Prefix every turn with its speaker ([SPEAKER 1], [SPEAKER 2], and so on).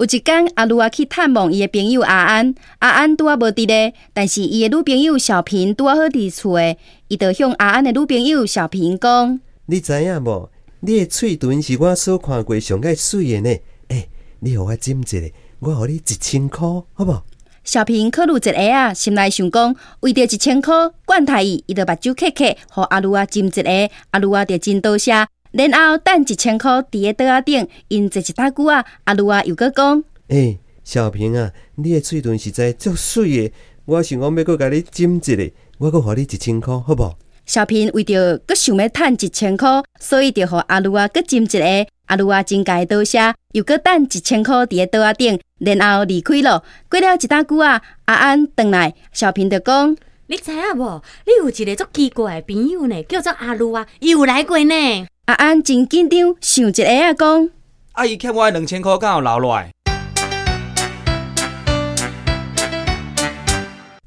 [SPEAKER 1] 有一天，阿鲁啊去探望伊的朋友阿安，阿安拄啊无伫咧，但是伊的女朋友小平拄啊好伫厝诶，伊就向阿安的女朋友小平讲：
[SPEAKER 2] 你知影无？你的喙唇是我所看过上个水的呢。诶、你互我斟一下，我互你一千箍，好无？
[SPEAKER 1] 小平考虑一下啊，心内想讲，为着一千箍管他伊，伊就目睭刻刻，互阿鲁啊斟一下，阿鲁啊就真多谢。然后等一千箍伫个桌仔顶，因坐一大久啊，阿鲁啊又搁讲。
[SPEAKER 2] 诶、小平啊，你的喙唇实在足水的，我想讲要搁甲你斟一个，我搁互你一千箍，好无？
[SPEAKER 1] 小平为着搁想要趁一千箍，所以就互阿鲁啊搁斟一个。阿鲁啊真该多谢，又搁等一千箍伫个桌仔顶，然后离开咯。过了一大久啊，阿安回来，小平就讲。
[SPEAKER 3] 你知影无？你有一个足奇怪的朋友呢，叫做阿鲁啊，伊有来过呢。
[SPEAKER 1] 阿安真紧张，想一下啊，讲。
[SPEAKER 4] 阿姨欠我两千块，敢有留落来？